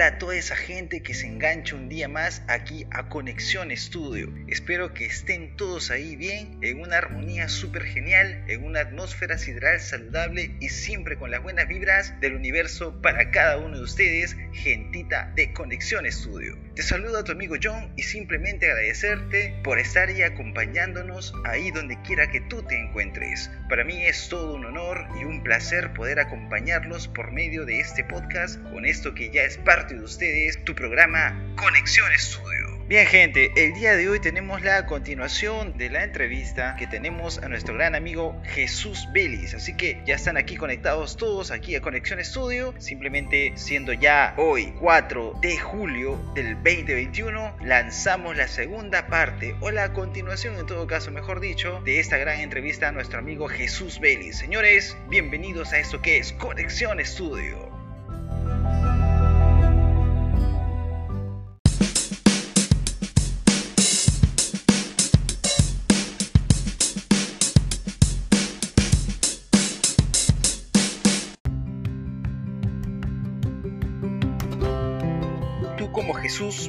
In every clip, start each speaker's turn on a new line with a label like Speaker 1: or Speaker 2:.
Speaker 1: Hola a toda esa gente que se engancha un día más aquí a Conexión Estudio. Espero que estén todos ahí bien, en una armonía súper genial, en una atmósfera sideral saludable y siempre con las buenas vibras del universo para cada uno de ustedes, gentita de Conexión Estudio. Te saludo a tu amigo John y simplemente agradecerte por estar y acompañándonos ahí donde quiera que tú te encuentres. Para mí es todo un honor y un placer poder acompañarlos por medio de este podcast con esto que ya es parte de ustedes, tu programa Conexión Estudio. Bien gente, el día de hoy tenemos la continuación de la entrevista que tenemos a nuestro gran amigo Jesús Vélez. Así que ya están aquí conectados todos aquí a Conexión Estudio. Simplemente siendo ya hoy 4 de julio del 2021, lanzamos la segunda parte o la continuación en todo caso, mejor dicho, de esta gran entrevista a nuestro amigo Jesús Vélez. Señores, bienvenidos a esto que es Conexión Estudio.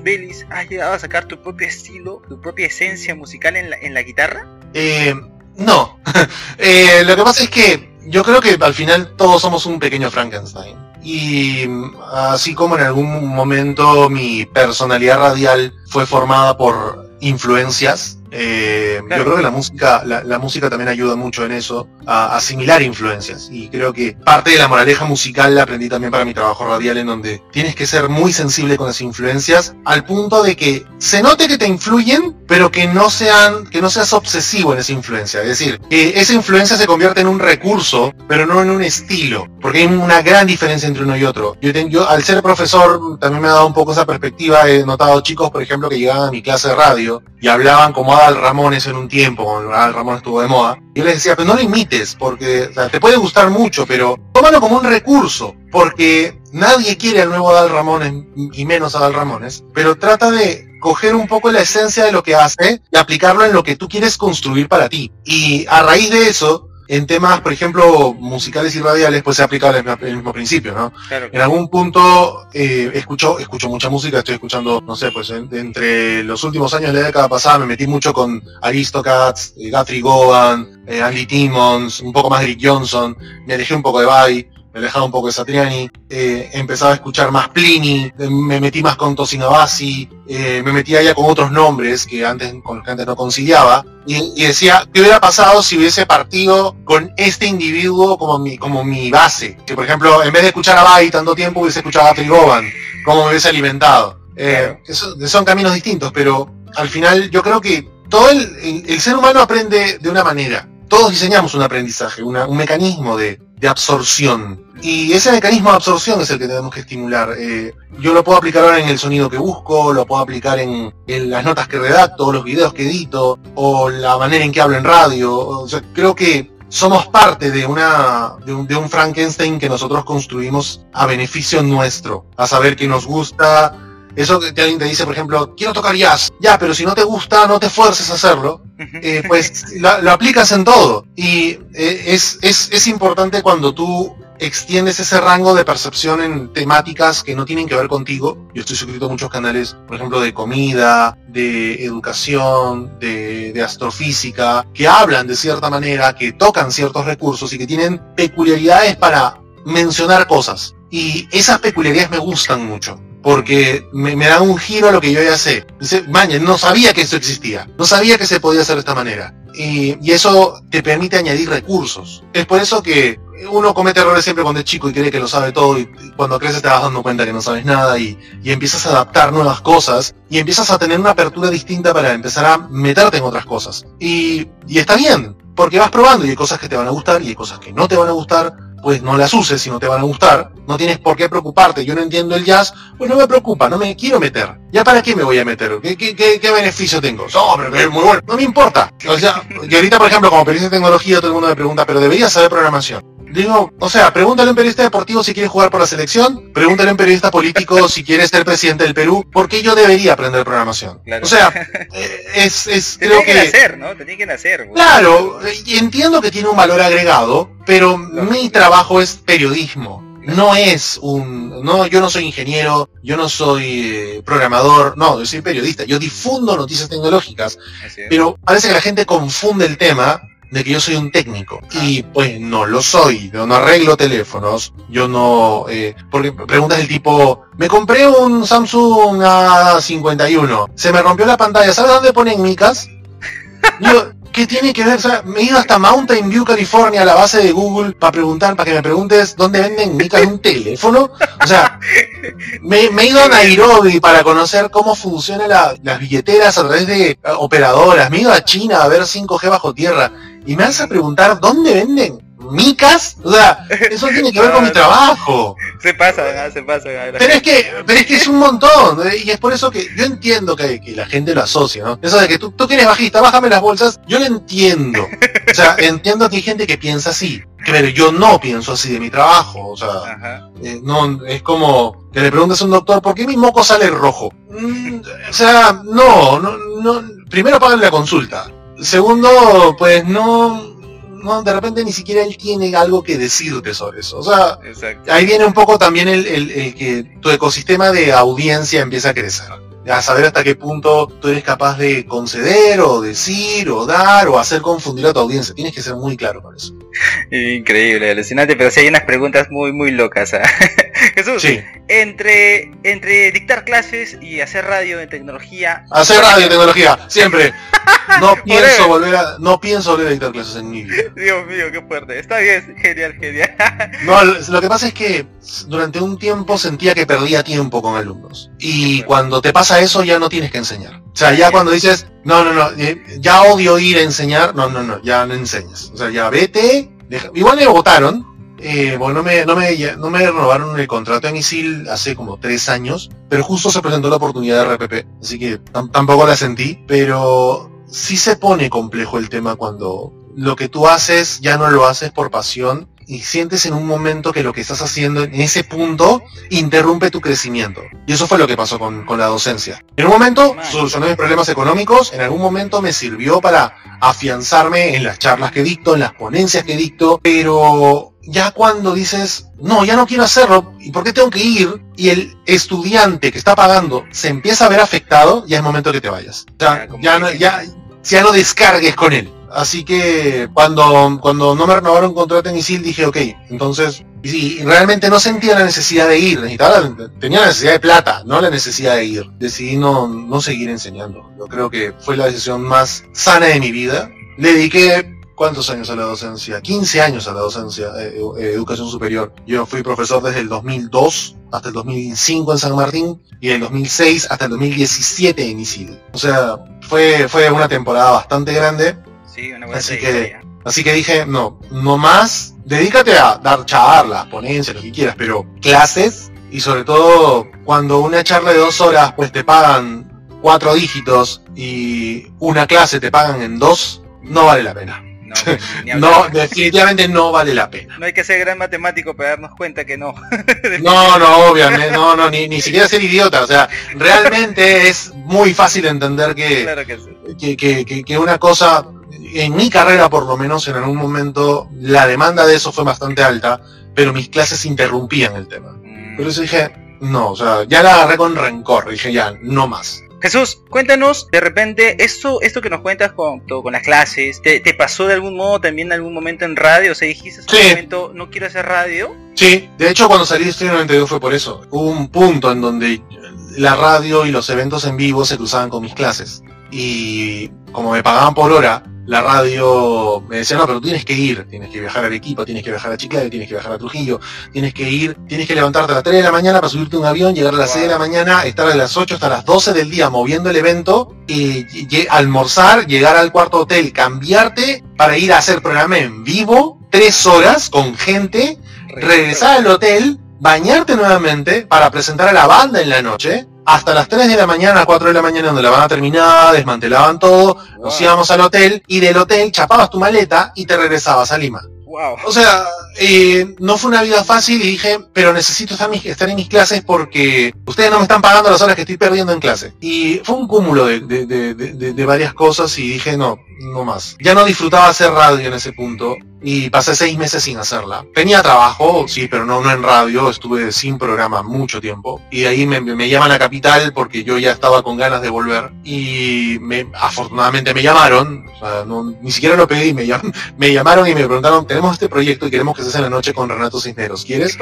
Speaker 1: Jesús Vélez has llegado a sacar tu propio estilo, tu propia esencia musical en la, en la guitarra?
Speaker 2: Eh, no. eh, lo que pasa es que yo creo que al final todos somos un pequeño Frankenstein. Y así como en algún momento mi personalidad radial fue formada por influencias, eh, Yo creo que la música, la, música también ayuda mucho en eso, a asimilar influencias. Y creo que parte de la moraleja musical la aprendí también para mi trabajo radial, en donde tienes que ser muy sensible con las influencias, al punto de que se note que te influyen, pero que no sean, que no seas obsesivo en esa influencia. Es decir, que esa influencia se convierte en un recurso, pero no en un estilo. Porque hay una gran diferencia entre uno y otro. Yo, yo al ser profesor también me ha dado un poco esa perspectiva. He notado chicos, por ejemplo, que llegaban a mi clase de radio y hablaban como Ramones en un tiempo, cuando Adal Ramones estuvo de moda. Y yo les decía, pero no lo imites, porque te puede gustar mucho, pero tómalo como un recurso, porque nadie quiere al nuevo Adal Ramones, y menos Adal Ramones, pero trata de coger un poco la esencia de lo que hace y aplicarlo en lo que tú quieres construir para ti. Y a raíz de eso, en temas, por ejemplo, musicales y radiales, pues se aplica el, el mismo principio, ¿no? En algún punto eh, escucho, escucho mucha música, estoy escuchando, no sé, pues entre los últimos años de la década pasada me metí mucho con Aristocats, eh, Guthrie Govan, eh, Andy Timmons, un poco más Rick Johnson, me alejé un poco de Bye, me alejaba un poco de Satriani, eh, empezaba a escuchar más Plini, eh, me metí más con Tosinabasi, eh, me metía ya con otros nombres que antes, con los que antes no conciliaba, y, decía, ¿qué hubiera pasado si hubiese partido con este individuo como mi, como mi base? Que por ejemplo, en vez de escuchar a Bai tanto tiempo, hubiese escuchado a Trigoban, cómo me hubiese alimentado. Eh, son caminos distintos, pero al final yo creo que todo el, el, ser humano aprende de una manera. Todos diseñamos un aprendizaje, un mecanismo de, de absorción. Y ese mecanismo de absorción es el que tenemos que estimular. Eh, yo lo puedo aplicar ahora en el sonido que busco, lo puedo aplicar en, las notas que redacto, los videos que edito, o la manera en que hablo en radio. Creo que somos parte de una de un, de un Frankenstein que nosotros construimos a beneficio nuestro, a saber que nos gusta eso que alguien te dice, por ejemplo, quiero tocar jazz. Ya, pero si no te gusta, no te fuerces a hacerlo. Eh, pues lo, aplicas en todo. Y eh, es, es, es importante cuando tú extiendes ese rango de percepción en temáticas que no tienen que ver contigo. Yo estoy suscrito a muchos canales, por ejemplo, de comida, de educación, de, de, astrofísica, que hablan de cierta manera, que tocan ciertos recursos y que tienen peculiaridades para mencionar cosas. Y esas peculiaridades me gustan mucho porque me, me, da un giro a lo que yo ya sé. Dice, no sabía que esto existía, no sabía que se podía hacer de esta manera. Y, eso te permite añadir recursos. Es por eso que uno comete errores siempre cuando es chico y cree que lo sabe todo y cuando creces te vas dando cuenta que no sabes nada y, y empiezas a adaptar nuevas cosas y empiezas a tener una apertura distinta para empezar a meterte en otras cosas. Y, y está bien, porque vas probando y hay cosas que te van a gustar y hay cosas que no te van a gustar pues no las uses si no te van a gustar. No tienes por qué preocuparte. Yo no entiendo el jazz, pues no me preocupa, no me quiero meter. ¿Ya para qué me voy a meter? ¿Qué, qué, qué, beneficio tengo? No, pero es muy bueno. No me importa. O sea, y ahorita, por ejemplo, como periodista de tecnología, todo el mundo me pregunta, pero deberías saber programación. Digo, o sea, pregúntale a un periodista deportivo si quiere jugar por la selección, pregúntale a un periodista político si quiere ser presidente del Perú, ¿por qué yo debería aprender programación? O sea, eh, es, es
Speaker 1: creo que... nacer, ¿no? Que nacer.
Speaker 2: Claro, entiendo que tiene un valor agregado, pero mi trabajo es periodismo. No es un, no, yo no soy ingeniero, yo no soy eh, programador, no, yo soy periodista, yo difundo noticias tecnológicas, pero parece que la gente confunde el tema de que yo soy un técnico. Y pues no lo soy. Yo no arreglo teléfonos. Yo no... Eh, porque preguntas del tipo, me compré un Samsung A51. Se me rompió la pantalla. ¿Sabes dónde ponen micas? Yo, ¿Qué tiene que ver? me he ido hasta Mountain View, California, a la base de Google, para preguntar, para que me preguntes dónde venden micas de un teléfono. O sea, me, he ido a Nairobi para conocer cómo funcionan las billeteras a través de eh, operadoras. Me he ido a China a ver 5G bajo tierra y me vas a preguntar dónde venden micas, o sea, eso tiene que ver con mi trabajo.
Speaker 3: Se pasa, se pasa.
Speaker 2: Pero es que, pero es que es un montón, y es por eso que yo entiendo que, la gente lo asocia, ¿no? Eso de que tú, tú quieres bajista, bájame las bolsas, yo lo entiendo. O sea, entiendo que hay gente que piensa así, pero yo no pienso así de mi trabajo, o sea, eh, no, es como que le preguntas a un doctor, ¿por qué mi moco sale rojo? Mm, o sea, no, no, no, primero págale la consulta Segundo, pues no, no, de repente ni siquiera él tiene algo que decirte sobre eso. O sea, ahí viene un poco también el, el, que tu ecosistema de audiencia empieza a crecer. A saber hasta qué punto tú eres capaz de conceder o decir o dar o hacer confundir a tu audiencia. Tienes que ser muy claro con eso.
Speaker 3: Increíble, alucinante, pero sí hay unas preguntas muy, muy locas. ¿ah? Jesús, entre, entre dictar clases y hacer radio de tecnología.
Speaker 2: Hacer radio de tecnología, siempre. No pienso volver a, no pienso volver a dictar clases en mi vida.
Speaker 3: Dios mío, qué fuerte. Está bien, genial, genial.
Speaker 2: No, lo que pasa es que durante un tiempo sentía que perdía tiempo con alumnos. Y cuando te pasa eso ya no tienes que enseñar. O sea, ya cuando dices, no, no, no, eh, ya odio ir a enseñar, no, no, no, ya no enseñas. O sea, ya vete, igual me votaron, eh, bueno, no me, no, me, no me renovaron el contrato en ISIL hace como tres años, pero justo se presentó la oportunidad de RPP, así que tampoco la sentí, pero sí se pone complejo el tema cuando lo que tú haces ya no lo haces por pasión y sientes en un momento que lo que estás haciendo en ese punto interrumpe tu crecimiento. Y eso fue lo que pasó con, con la docencia. En un momento solucioné mis problemas económicos, en algún momento me sirvió para afianzarme en las charlas que dicto, en las ponencias que dicto, pero ya cuando dices, no, ya no quiero hacerlo, ¿y por qué tengo que ir? Y el estudiante que está pagando se empieza a ver afectado, ya es momento que te vayas. Ya, ya, no, ya, ya no descargues con él. Así que cuando, cuando no me renovaron contrato en ISIL dije, ok, entonces, y, realmente no sentía la necesidad de ir, necesitaba, tenía la necesidad de plata, no la necesidad de ir. Decidí no, no seguir enseñando. Yo creo que fue la decisión más sana de mi vida. Le dediqué ¿cuántos años a la docencia? 15 años a la docencia, eh, eh, educación superior. Yo fui profesor desde el 2002 hasta el 2005 en San Martín y del 2006 hasta el 2017 en ISIL. O sea, fue, fue una temporada bastante grande así que, así que dije, no, no más, dedícate a dar charlas, ponencias, lo que quieras, pero clases y sobre todo cuando una charla de dos horas pues te pagan cuatro dígitos y una clase te pagan en dos, no vale la pena. No, definitivamente no vale la pena.
Speaker 3: No hay que ser gran matemático para darnos cuenta que no.
Speaker 2: no, no, obviamente, no, no, ni, ni siquiera ser idiota. O sea, realmente es muy fácil entender que, que, que, una cosa en mi carrera por lo menos en algún momento la demanda de eso fue bastante alta, pero mis clases interrumpían el tema. Mm. Por eso dije, no, o sea, ya la agarré con rencor, dije ya, no más.
Speaker 3: Jesús, cuéntanos, de repente, esto, esto que nos cuentas con, con las clases, ¿te, pasó de algún modo también en algún momento en radio? O sea, dijiste en algún momento, no quiero hacer radio.
Speaker 2: Sí, de hecho cuando salí de Estudio 92 fue por eso. Hubo un punto en donde la radio y los eventos en vivo se cruzaban con mis clases. Y como me pagaban por hora, la radio me decía, no, pero tienes que ir, tienes que viajar al equipo, tienes que viajar a Chiclayo, tienes que viajar a Trujillo, tienes que ir, tienes que levantarte a las 3 de la mañana para subirte a un avión, llegar a las 6 de la mañana, estar a las 8 hasta las 12 del día moviendo el evento, y, almorzar, llegar al cuarto hotel, cambiarte para ir a hacer programa en vivo, tres horas con gente, regresar al hotel, bañarte nuevamente para presentar a la banda en la noche, hasta las 3 de la mañana, 4 de la mañana, donde la van a terminar, desmantelaban todo, nos íbamos al hotel y del hotel chapabas tu maleta y te regresabas a Lima. O sea, eh, no fue una vida fácil y dije, pero necesito estar, estar, en mis clases porque ustedes no me están pagando las horas que estoy perdiendo en clase. Y fue un cúmulo de, de, de, de varias cosas y dije, no, no más. Ya no disfrutaba hacer radio en ese punto y pasé seis meses sin hacerla. Tenía trabajo, sí, pero no, no en radio, estuve sin programa mucho tiempo. Y de ahí me, me llaman a Capital porque yo ya estaba con ganas de volver. Y me, afortunadamente me llamaron, o sea, no, ni siquiera lo pedí, me, me llamaron y me preguntaron, tenemos este proyecto y queremos que se haga en la noche con Renato Cisneros, ¿quieres?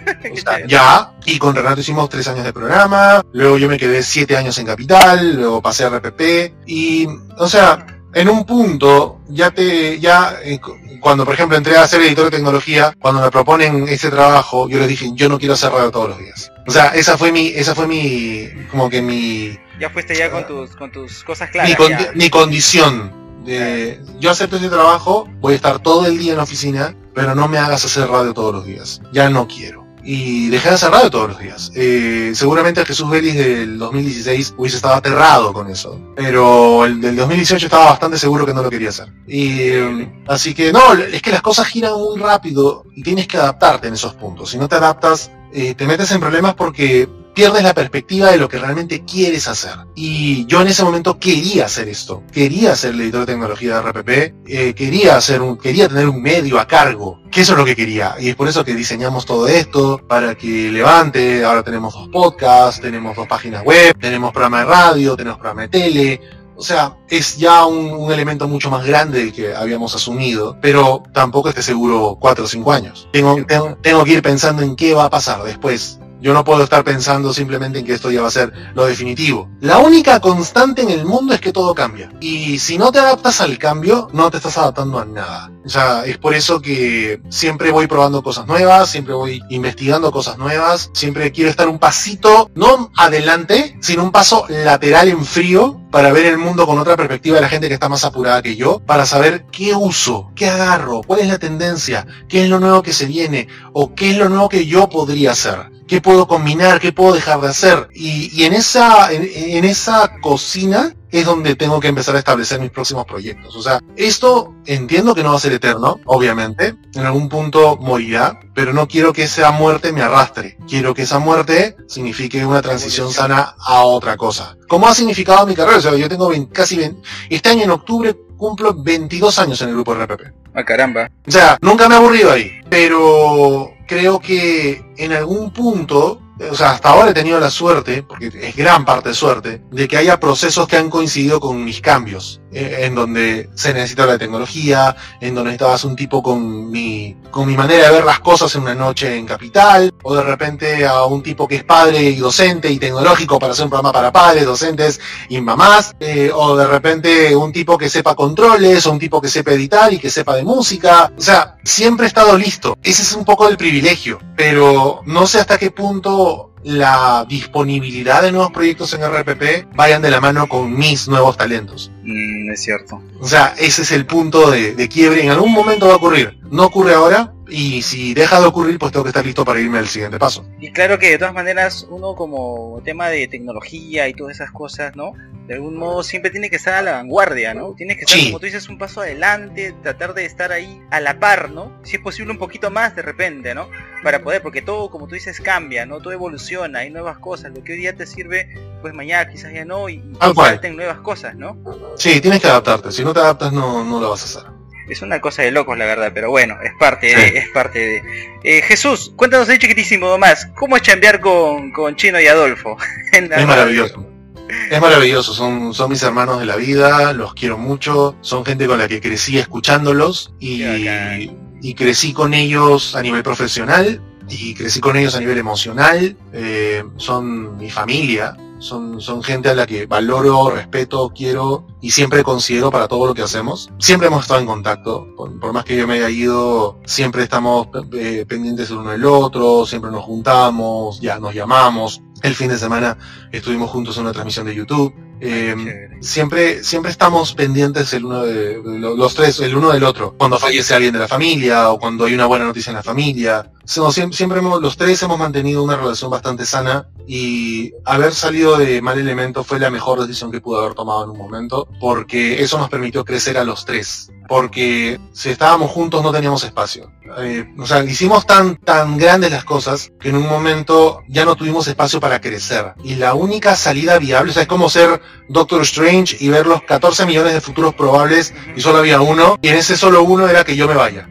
Speaker 2: ya, y con Renato hicimos tres años de programa, luego yo me quedé siete años en Capital, luego pasé a RPP y, o sea, en un punto ya te, ya, eh, cuando por ejemplo entré a ser editor de tecnología, cuando me proponen ese trabajo, yo les dije, yo no quiero hacer radio todos los días. O sea, esa fue mi, esa fue mi, como que mi...
Speaker 1: Ya fuiste ya con tus, con tus cosas claras.
Speaker 2: Mi, condición. De, yo acepto ese trabajo, voy a estar todo el día en la oficina, pero no me hagas hacer radio todos los días. Ya no quiero y dejé de hacer radio todos los días. Eh, seguramente Jesús Vélez del 2016 hubiese estado aterrado con eso, pero el del 2018 estaba bastante seguro que no lo quería hacer. Y así que no, es que las cosas giran muy rápido y tienes que adaptarte en esos puntos. Si no te adaptas, eh, te metes en problemas porque pierdes la perspectiva de lo que realmente quieres hacer. Y yo en ese momento quería hacer esto. Quería ser el editor de tecnología de RPP. Eh, quería hacer un, quería tener un medio a cargo. Que eso es lo que quería. Y es por eso que diseñamos todo esto, para que levante. Ahora tenemos dos podcasts, tenemos dos páginas web, tenemos programa de radio, tenemos programa de tele. O sea, es ya un, elemento mucho más grande del que habíamos asumido, pero tampoco esté seguro cuatro o cinco años. Tengo, tengo que ir pensando en qué va a pasar después yo no puedo estar pensando simplemente en que esto ya va a ser lo definitivo. La única constante en el mundo es que todo cambia. Y si no te adaptas al cambio, no te estás adaptando a nada. O sea, es por eso que siempre voy probando cosas nuevas, siempre voy investigando cosas nuevas, siempre quiero estar un pasito, no adelante, sino un paso lateral en frío para ver el mundo con otra perspectiva de la gente que está más apurada que yo, para saber qué uso, qué agarro, cuál es la tendencia, qué es lo nuevo que se viene o qué es lo nuevo que yo podría hacer qué puedo combinar, qué puedo dejar de hacer. Y, en, esa, en, esa cocina es donde tengo que empezar a establecer mis próximos proyectos. O sea, esto entiendo que no va a ser eterno, obviamente, en algún punto morirá, pero no quiero que esa muerte me arrastre. Quiero que esa muerte signifique una transición sana a otra cosa. Como ha significado mi carrera, o sea, yo tengo casi 20, este año en octubre cumplo 22 años en el grupo RPP.
Speaker 1: Ah, caramba.
Speaker 2: O sea, nunca me he aburrido ahí, pero creo que en algún punto o sea, hasta ahora he tenido la suerte, porque es gran parte de suerte, de que haya procesos que han coincidido con mis cambios, eh, en donde se necesita la tecnología, en donde estabas un tipo con mi, con mi manera de ver las cosas en una noche en capital, o de repente a un tipo que es padre y docente y tecnológico para hacer un programa para padres, docentes y mamás, eh, o de repente un tipo que sepa controles, o un tipo que sepa editar y que sepa de música, o sea, siempre he estado listo. Ese es un poco el privilegio, pero no sé hasta qué punto la disponibilidad de nuevos proyectos en RPP vayan de la mano con mis nuevos talentos.
Speaker 1: Mm, es cierto.
Speaker 2: O sea, ese es el punto de, de, quiebre. En algún momento va a ocurrir. No ocurre ahora, y si deja de ocurrir, pues tengo que estar listo para irme al siguiente paso.
Speaker 1: Y claro que de todas maneras, uno como tema de tecnología y todas esas cosas, ¿no? De algún modo siempre tiene que estar a la vanguardia, ¿no? Tienes que estar, como tú dices, un paso adelante, tratar de estar ahí a la par, ¿no? Si es posible un poquito más de repente, ¿no? Para poder, porque todo, como tú dices, cambia, ¿no? Todo evoluciona, hay nuevas cosas. Lo que hoy día te sirve, pues mañana quizás ya no, y, y nuevas cosas, ¿no?
Speaker 2: Sí, tienes que adaptarte. Si no te adaptas, no, no lo vas a hacer
Speaker 1: es una cosa de locos la verdad, pero bueno, es parte de, es parte de. Eh, Jesús, cuéntanos ahí chiquitísimo más, ¿cómo es chambear con, con Chino y Adolfo?
Speaker 2: es maravilloso. Es maravilloso, son, son mis hermanos de la vida, los quiero mucho, son gente con la que crecí escuchándolos y, y crecí con ellos a nivel profesional y crecí con ellos a nivel emocional, eh, son mi familia, son, son gente a la que valoro, respeto, quiero y siempre considero para todo lo que hacemos. Siempre hemos estado en contacto, por, más que yo me haya ido, siempre estamos eh, pendientes el uno del otro, siempre nos juntamos, ya nos llamamos. El fin de semana estuvimos juntos en una transmisión de YouTube. Eh, siempre, siempre estamos pendientes el uno de, los tres, el uno del otro. Cuando fallece alguien de la familia o cuando hay una buena noticia en la familia. siempre, los tres hemos mantenido una relación bastante sana y haber salido de mal elemento fue la mejor decisión que pude haber tomado en un momento porque eso nos permitió crecer a los tres porque si estábamos juntos no teníamos espacio. Eh, o sea, hicimos tan, tan grandes las cosas que en un momento ya no tuvimos espacio para crecer. Y la única salida viable, o sea, es como ser Doctor Strange y ver los 14 millones de futuros probables y solo había uno, y en ese solo uno era que yo me vaya.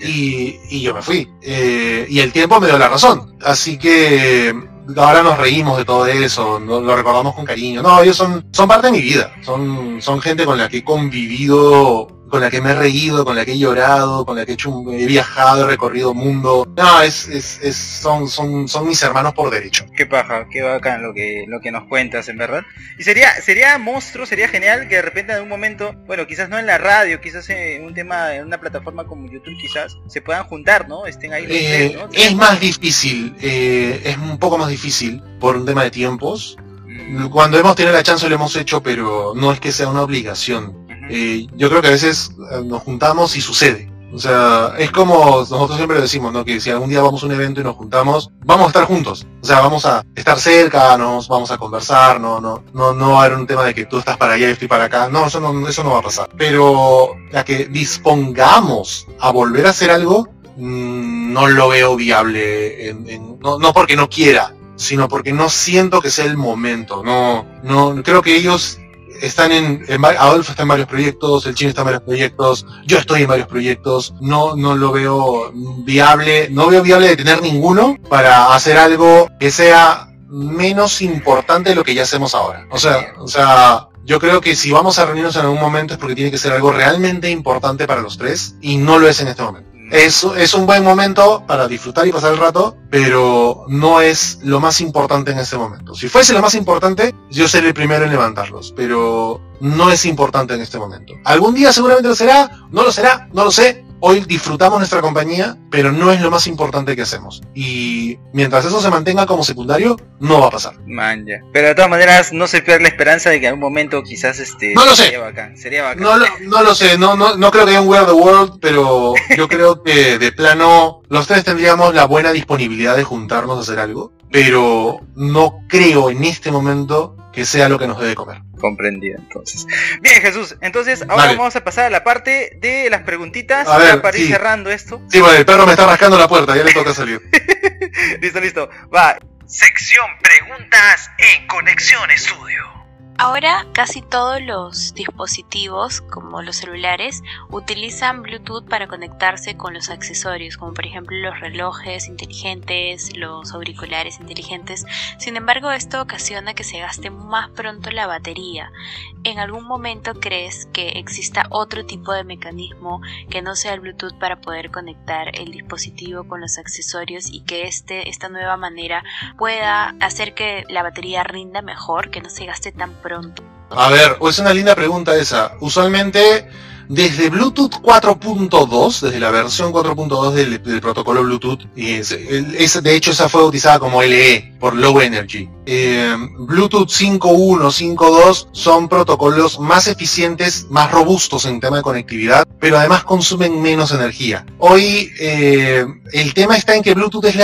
Speaker 2: Y, y, yo me fui. Eh, y el tiempo me dio la razón. Así que ahora nos reímos de todo eso, lo, recordamos con cariño. No, ellos son, son parte de mi vida. Son, son gente con la que he convivido con la que me he reído, con la que he llorado, con la que he, hecho he viajado, he recorrido mundo. No, es, es, es, son, son, son mis hermanos por derecho.
Speaker 1: Qué paja, qué bacán lo que, lo que nos cuentas, en verdad. Y sería, sería monstruo, sería genial que de repente en un momento, bueno, quizás no en la radio, quizás en un tema, en una plataforma como YouTube quizás, se puedan juntar, ¿no? Estén ahí
Speaker 2: eh, Es más difícil, eh, es un poco más difícil por un tema de tiempos. Mm. Cuando hemos tenido la chance lo hemos hecho, pero no es que sea una obligación. Yo creo que a veces eh, nos juntamos y sucede. O sea, es como nosotros siempre decimos, ¿no? Que si algún día vamos a un evento y nos juntamos, vamos a estar juntos. O sea, vamos a estar cerca, nos vamos a conversar, no, no, no, no va a haber un tema de que tú estás para allá y estoy para acá. No, eso no, eso no va a pasar. Pero la que dispongamos a volver a hacer algo, mm, no lo veo viable. no, no porque no quiera, sino porque no siento que sea el momento. No, no, creo que ellos están en, Adolfo está en varios proyectos, el chino está en varios proyectos, yo estoy en varios proyectos, no, no lo veo viable, no veo viable de tener ninguno para hacer algo que sea menos importante de lo que ya hacemos ahora. O sea, o sea, yo creo que si vamos a reunirnos en algún momento es porque tiene que ser algo realmente importante para los tres y no lo es en este momento. Es, es un buen momento para disfrutar y pasar el rato, pero no es lo más importante en este momento. Si fuese lo más importante, yo sería el primero en levantarlos, pero no es importante en este momento. Algún día seguramente lo será, no lo será, no lo sé, Hoy disfrutamos nuestra compañía, pero no es lo más importante que hacemos. Y mientras eso se mantenga como secundario, no va a pasar.
Speaker 1: Man, Pero de todas maneras, no se pierde la esperanza de que en algún momento quizás este
Speaker 2: no lo sería bacán. Sería bacán. No, lo, no lo sé, no, no, no creo que haya un We the World, pero yo creo que de plano los tres tendríamos la buena disponibilidad de juntarnos a hacer algo, pero no creo en este momento que sea lo que nos debe comer.
Speaker 1: Comprendido, entonces. Bien, Jesús, entonces ahora vamos a pasar a la parte de las preguntitas para ir cerrando esto.
Speaker 2: Sí, bueno, el perro me está rascando la puerta, ya le toca salir.
Speaker 1: listo, listo. Va.
Speaker 3: Sección Preguntas en Conexión Estudio.
Speaker 4: Ahora casi todos los dispositivos, como los celulares, utilizan Bluetooth para conectarse con los accesorios, como por ejemplo los relojes inteligentes, los auriculares inteligentes. Sin embargo, esto ocasiona que se gaste más pronto la batería. ¿En algún momento crees que exista otro tipo de mecanismo que no sea el Bluetooth para poder conectar el dispositivo con los accesorios y que este, esta nueva manera pueda hacer que la batería rinda mejor, que no se gaste tan pronto?
Speaker 2: A ver, es una linda pregunta esa. Usualmente desde Bluetooth 4.2, desde la versión 4.2 del, protocolo Bluetooth, y de hecho esa fue bautizada como LE por Low Energy. Eh, Bluetooth 5.1, 5.2 son protocolos más eficientes, más robustos en tema de conectividad, pero además consumen menos energía. Hoy eh, el tema está en que Bluetooth es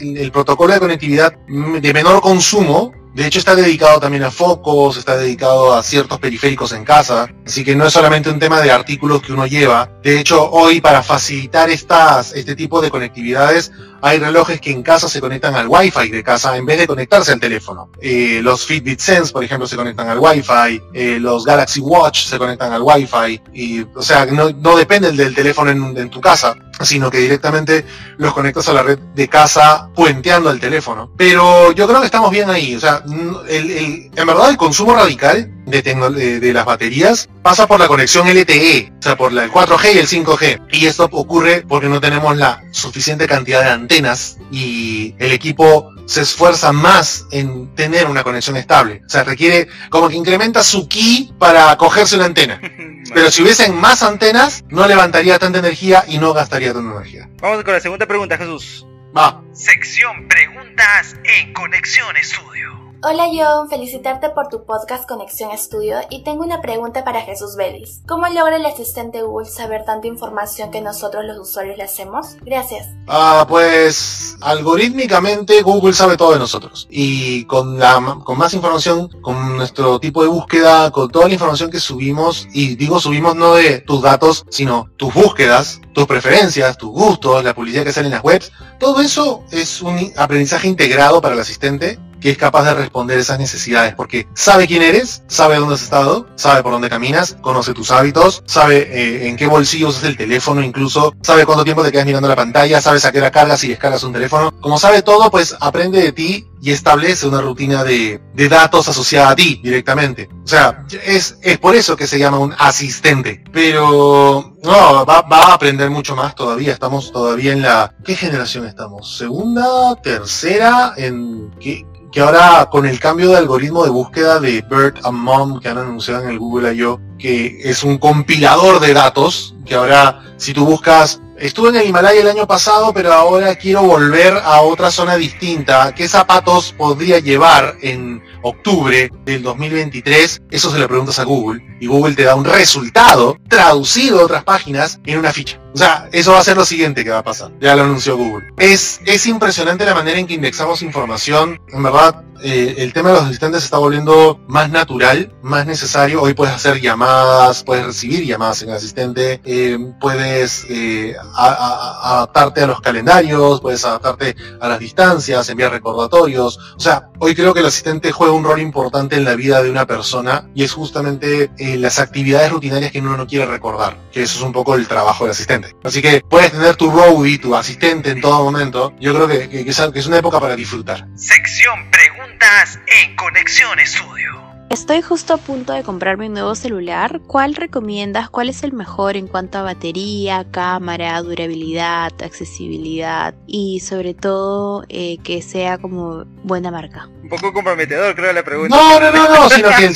Speaker 2: el protocolo de conectividad de menor consumo de hecho está dedicado también a focos, está dedicado a ciertos periféricos en casa, así que no es solamente un tema de artículos que uno lleva. De hecho, hoy para facilitar estas, este tipo de conectividades, hay relojes que en casa se conectan al Wi-Fi de casa en vez de conectarse al teléfono. Eh, los Fitbit Sense, por ejemplo, se conectan al Wi-Fi, eh, los Galaxy Watch se conectan al Wi-Fi, y, o sea, no, no dependen del teléfono en, en tu casa sino que directamente los conectas a la red de casa puenteando el teléfono. Pero yo creo que estamos bien ahí. O sea, en verdad el consumo radical de, de, las baterías pasa por la conexión LTE, o sea, por la, el 4G y el 5G. Y esto ocurre porque no tenemos la suficiente cantidad de antenas y el equipo se esfuerza más en tener una conexión estable. O sea, requiere como que incrementa su key para cogerse una antena. Pero si hubiesen más antenas, no levantaría tanta energía y no gastaría tanta energía.
Speaker 1: Vamos con la segunda pregunta, Jesús.
Speaker 2: Va.
Speaker 3: Sección Preguntas en Conexión Estudio.
Speaker 5: Hola John, felicitarte por tu podcast Conexión Estudio y tengo una pregunta para Jesús Vélez. ¿Cómo logra el asistente Google saber tanta información que nosotros los usuarios le hacemos? Gracias.
Speaker 2: Ah, pues algorítmicamente Google sabe todo de nosotros y con la con más información, con nuestro tipo de búsqueda, con toda la información que subimos y digo subimos no de tus datos, sino tus búsquedas, tus preferencias, tus gustos, la publicidad que sale en las webs, todo eso es un aprendizaje integrado para el asistente que es capaz de responder esas necesidades, porque sabe quién eres, sabe dónde has estado, sabe por dónde caminas, conoce tus hábitos, sabe eh, en qué bolsillos es el teléfono incluso, sabe cuánto tiempo te quedas mirando la pantalla, sabe a qué hora cargas y descargas un teléfono. Como sabe todo, pues aprende de ti y establece una rutina de, de datos asociada a ti directamente. O sea, es, es por eso que se llama un asistente. Pero no, va, va, a aprender mucho más todavía. Estamos todavía en la... ¿Qué generación estamos? ¿Segunda? ¿Tercera? ¿En qué, que ahora con el cambio de algoritmo de búsqueda de BERT and Mom que han anunciado en el Google I.O., que es un compilador de datos, que ahora si tú buscas, estuve en el Himalaya el año pasado, pero ahora quiero volver a otra zona distinta, ¿qué zapatos podría llevar en octubre del 2023? Eso se lo preguntas a Google y Google te da un resultado traducido a otras páginas en una ficha. O sea, eso va a ser lo siguiente que va a pasar. Ya lo anunció Google. Es, es impresionante la manera en que indexamos información. En verdad, eh, el tema de los asistentes se está volviendo más natural, más necesario. Hoy puedes hacer llamadas, puedes recibir llamadas en el asistente, eh, puedes eh, adaptarte a los calendarios, puedes adaptarte a las distancias, enviar recordatorios. O sea, hoy creo que el asistente juega un rol importante en la vida de una persona y es justamente las actividades rutinarias que uno no quiere recordar, que eso es un poco el trabajo del asistente. Así que puedes tener tu roadie, tu asistente en todo momento. Yo creo que, que, que es una época para disfrutar.
Speaker 3: Sección Preguntas en Conexión Estudio.
Speaker 4: Estoy justo a punto de comprarme un nuevo celular. ¿Cuál recomiendas? ¿Cuál es el mejor en cuanto a batería, cámara, durabilidad, accesibilidad y sobre todo eh, que sea como buena marca?
Speaker 1: Un poco comprometedor creo la pregunta.
Speaker 2: No, no, no, no, sino que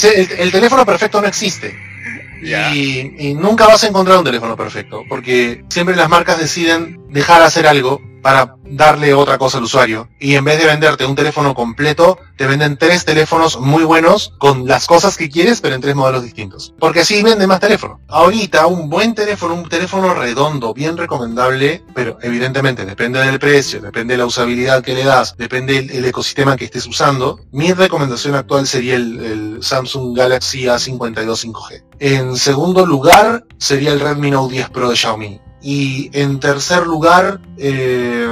Speaker 2: el teléfono perfecto no existe. Y, nunca vas a encontrar un teléfono perfecto, porque siempre las marcas deciden dejar hacer algo para darle otra cosa al usuario. Y en vez de venderte un teléfono completo, te venden tres teléfonos muy buenos con las cosas que quieres, pero en tres modelos distintos. Porque así vende más teléfono. Ahorita, un buen teléfono, un teléfono redondo, bien recomendable, pero evidentemente depende del precio, depende de la usabilidad que le das, depende del ecosistema que estés usando. Mi recomendación actual sería el, el Samsung Galaxy A52 5G. En segundo lugar, sería el Redmi Note 10 Pro de Xiaomi. Y en tercer lugar, eh,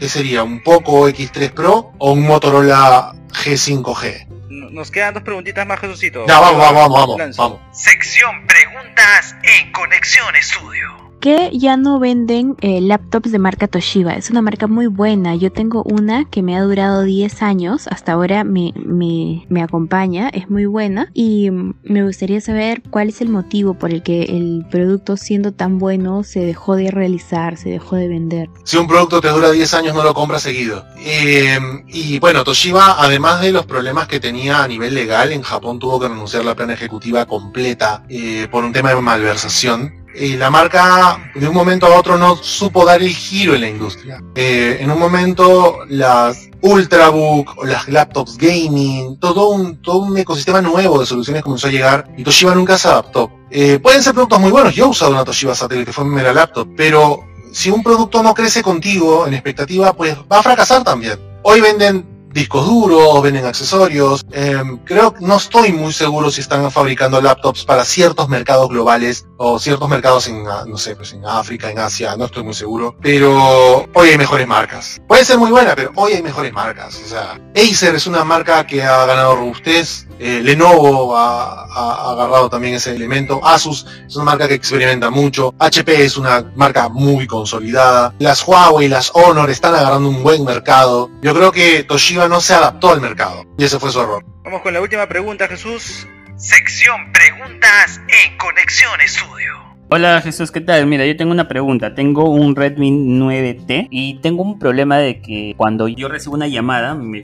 Speaker 2: ¿qué sería? ¿Un Poco X3 Pro o un Motorola G5G?
Speaker 1: Nos quedan dos preguntitas más, Jesucito.
Speaker 2: Ya, vamos, vamos, vamos, vamos.
Speaker 3: Sección Preguntas en Conexión Estudio
Speaker 4: que ya no venden eh, laptops de marca Toshiba. Es una marca muy buena. Yo tengo una que me ha durado 10 años. Hasta ahora me, me, acompaña. Es muy buena. Y me gustaría saber cuál es el motivo por el que el producto siendo tan bueno se dejó de realizar, se dejó de vender.
Speaker 2: Si un producto te dura 10 años no lo compras seguido. Em, y bueno, Toshiba, además de los problemas que tenía a nivel legal, en Japón tuvo que renunciar la plana ejecutiva completa eh, por un tema de malversación la marca de un momento a otro no supo dar el giro en la industria. Eh, en un momento las Ultrabook, las laptops gaming, todo un, todo un ecosistema nuevo de soluciones comenzó a llegar y Toshiba nunca se adaptó. Eh, pueden ser productos muy buenos, yo he usado una Toshiba Satellite, fue mi primera laptop, pero si un producto no crece contigo en expectativa, pues va a fracasar también. Hoy venden discos duros, venden accesorios. Em, creo que no estoy muy seguro si están fabricando laptops para ciertos mercados globales o ciertos mercados en, ah, no sé, pues en África, en Asia, no estoy muy seguro. Pero hoy hay mejores marcas. Puede ser muy buena, pero hoy hay mejores marcas. O sea, Acer es una marca que ha ganado robustez eh, Lenovo ha, agarrado también ese elemento. Asus es una marca que experimenta mucho. HP es una marca muy consolidada. Las Huawei las Honor están agarrando un buen mercado. Yo creo que Toshiba no se adaptó al mercado. Y ese fue su error.
Speaker 1: Vamos con la última pregunta, Jesús.
Speaker 3: Sección Preguntas en Conexión Estudio.
Speaker 6: Hola Jesús, ¿qué tal? Mira, yo tengo una pregunta. Tengo un Redmi 9T y tengo un problema de que cuando yo recibo una llamada me,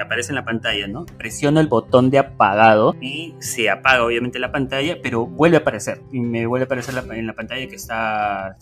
Speaker 6: aparece en la pantalla, ¿no? Presiono el botón de apagado y se apaga obviamente la pantalla, pero vuelve a aparecer y me vuelve a aparecer en la pantalla que está,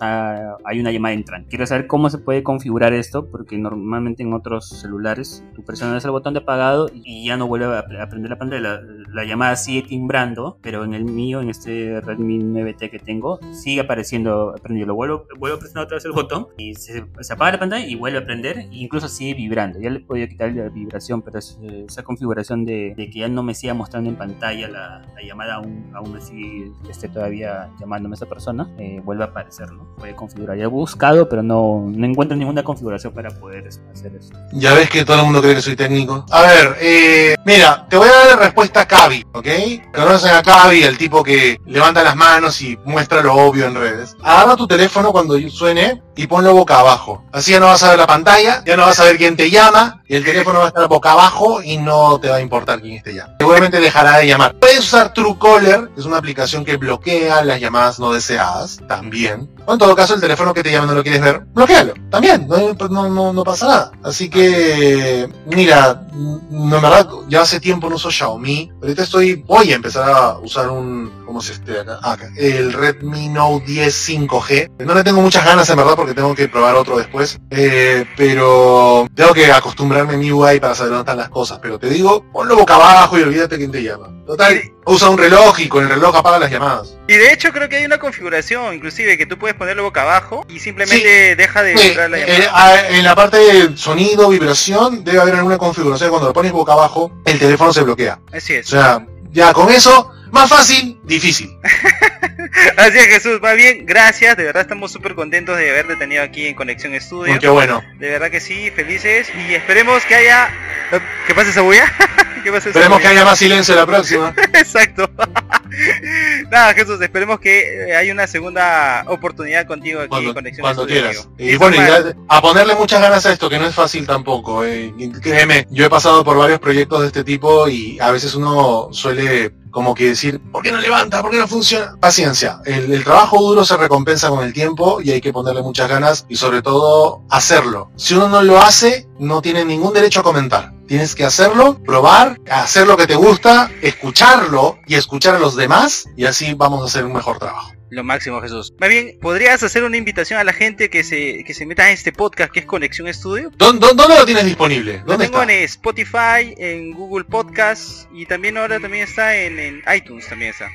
Speaker 6: hay una llamada entrante. Quiero saber cómo se puede configurar esto porque normalmente en otros celulares tú presionas el botón de apagado y ya no vuelve a, prender la pantalla, la llamada sigue timbrando, pero en el mío, en este Redmi 9T que tengo, sigue apareciendo prendido. Lo vuelvo, vuelvo a presionar otra vez el botón y se, apaga la pantalla y vuelve a prender e incluso sigue vibrando. Ya le podido quitar la vibración, pero esa configuración de, que ya no me siga mostrando en pantalla la, llamada aún, aún así esté todavía llamándome a esa persona, eh, vuelve a aparecer, ¿no? Puede configurar. Ya he buscado, pero no, no encuentro ninguna configuración para poder hacer eso.
Speaker 2: Ya ves que todo el mundo cree que soy técnico. A ver, eh, mira, te voy a dar la respuesta a ¿ok? Conocen a Cavi, el tipo que levanta las manos y muestra lo obvio en redes. Agarra tu teléfono cuando suene y ponlo boca abajo. Así ya no vas a ver la pantalla, ya no vas a ver quién te llama, el teléfono va a estar boca abajo y no te va a importar quién te llama. Seguramente dejará de llamar. Puedes usar Truecaller, es una aplicación que bloquea las llamadas no deseadas, también. O en todo caso, el teléfono que te llama no lo quieres ver, bloquealo. También, no, no, no, pasa nada. Así que, mira, no, en verdad, ya hace tiempo no uso Xiaomi. Ahorita estoy, voy a empezar a usar un, ¿cómo se este acá? Ah, acá? El Redmi Note 10 5G. No le tengo muchas ganas, en verdad, porque tengo que probar otro después. Eh, pero tengo que acostumbrarme a mi UI para saber dónde están las cosas. Pero te digo, ponlo boca abajo y olvídate quién te llama. Total, usa un reloj y con el reloj apaga las llamadas.
Speaker 1: Y de hecho creo que hay una configuración, inclusive, que tú puedes ponerlo boca abajo y simplemente deja de
Speaker 2: vibrar la llamada. Ah, en la parte de sonido, vibración, debe haber alguna configuración. Cuando lo pones boca abajo, el teléfono se bloquea.
Speaker 1: Así es.
Speaker 2: O sea, ya con eso, más fácil, difícil.
Speaker 1: Así es, Jesús, va bien, gracias. De verdad estamos súper contentos de haberte tenido aquí en Conexión Estudio.
Speaker 2: Qué bueno.
Speaker 1: De verdad que sí, felices. Y esperemos que haya. ¿Qué pasa esa bulla?
Speaker 2: Esperemos que haya más silencio la próxima.
Speaker 1: Exacto. Nada, Jesús, esperemos que eh, haya una segunda oportunidad contigo aquí en Conexión
Speaker 2: Cuando quieras. Y bueno, a ponerle muchas ganas a esto, que no es fácil tampoco. Eh. Créeme, yo he pasado por varios proyectos de este tipo y a veces uno suele como que decir, ¿por qué no levanta? ¿Por qué no funciona? Paciencia, el, trabajo duro se recompensa con el tiempo y hay que ponerle muchas ganas y sobre todo hacerlo. Si uno no lo hace, no tiene ningún derecho a comentar. Tienes que hacerlo, probar, hacer lo que te gusta, escucharlo y escuchar a los demás y así vamos a hacer un mejor trabajo.
Speaker 1: Lo máximo, Jesús. Más bien, ¿podrías hacer una invitación a la gente que se, que se meta en este podcast que es Conexión Estudio?
Speaker 2: ¿Dónde, dónde lo tienes disponible? ¿Dónde
Speaker 1: lo tengo en Spotify, en Google Podcast y también ahora también está en, en iTunes también está.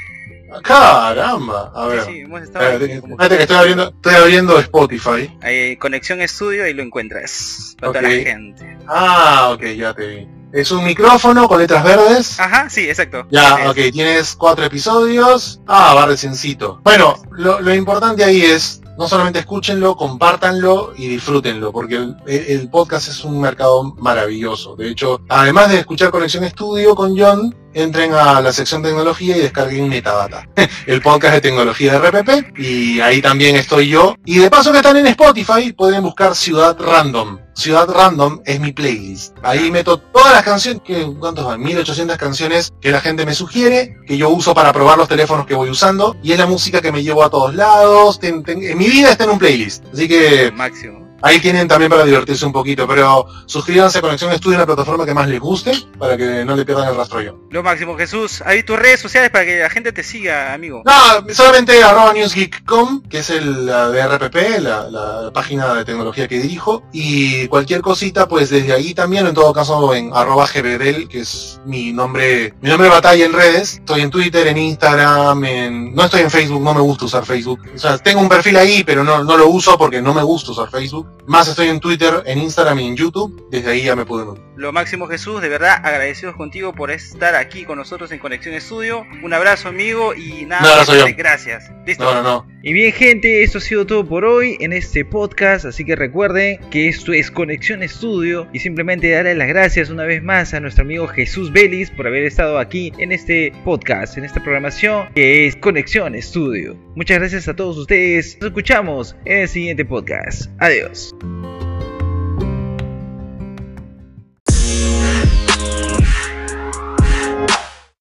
Speaker 2: Caramba, a ver. Sí, hemos estado que estoy abriendo, estoy abriendo Spotify.
Speaker 1: Conexión Estudio y lo encuentras. Para toda la gente.
Speaker 2: Ah, ok, ya te vi. Es un micrófono con letras verdes.
Speaker 1: Ajá, sí, exacto.
Speaker 2: Ya, ok, tienes cuatro episodios. Ah, va reciencito. Bueno, lo, lo importante ahí es no solamente escúchenlo, compártanlo y disfrútenlo, porque el, podcast es un mercado maravilloso. De hecho, además de escuchar Conexión Estudio con John, entren a la sección tecnología y descarguen Metadata, el podcast de tecnología de RPP, y ahí también estoy yo. Y de paso que están en Spotify, pueden buscar Ciudad Random. Ciudad Random es mi playlist. Ahí meto todas las canciones, que ¿cuántos van? 1800 canciones que la gente me sugiere, que yo uso para probar los teléfonos que voy usando, y es la música que me llevo a todos lados. en mi vida está en un playlist. Así que...
Speaker 1: Máximo.
Speaker 2: Ahí tienen también para divertirse un poquito, pero suscríbanse a Conexión Estudio en la plataforma que más les guste para que no le pierdan el rastro yo.
Speaker 1: Lo máximo, Jesús. Ahí tus redes sociales para que la gente te siga, amigo.
Speaker 2: No, solamente arroba newsgeek.com, que es el, la de RPP, la, página de tecnología que dirijo. Y cualquier cosita, pues desde ahí también, en todo caso en arroba gbdel, que es mi nombre, mi nombre de batalla en redes. Estoy en Twitter, en Instagram, en... no estoy en Facebook, no me gusta usar Facebook. O sea, tengo un perfil ahí, pero no, no lo uso porque no me gusta usar Facebook. Más estoy en Twitter, en Instagram y en YouTube. Desde ahí ya me pueden
Speaker 1: Lo máximo Jesús, de verdad agradecidos contigo por estar aquí con nosotros en Conexión Estudio. Un abrazo amigo y nada, gracias.
Speaker 2: ¿Listo? No, no, no.
Speaker 1: Y bien gente, esto ha sido todo por hoy en este podcast, así que recuerden que esto es Conexión Estudio y simplemente darle las gracias una vez más a nuestro amigo Jesús Vélez por haber estado aquí en este podcast, en esta programación que es Conexión Estudio. Muchas gracias a todos ustedes, nos escuchamos en el siguiente podcast. Adiós.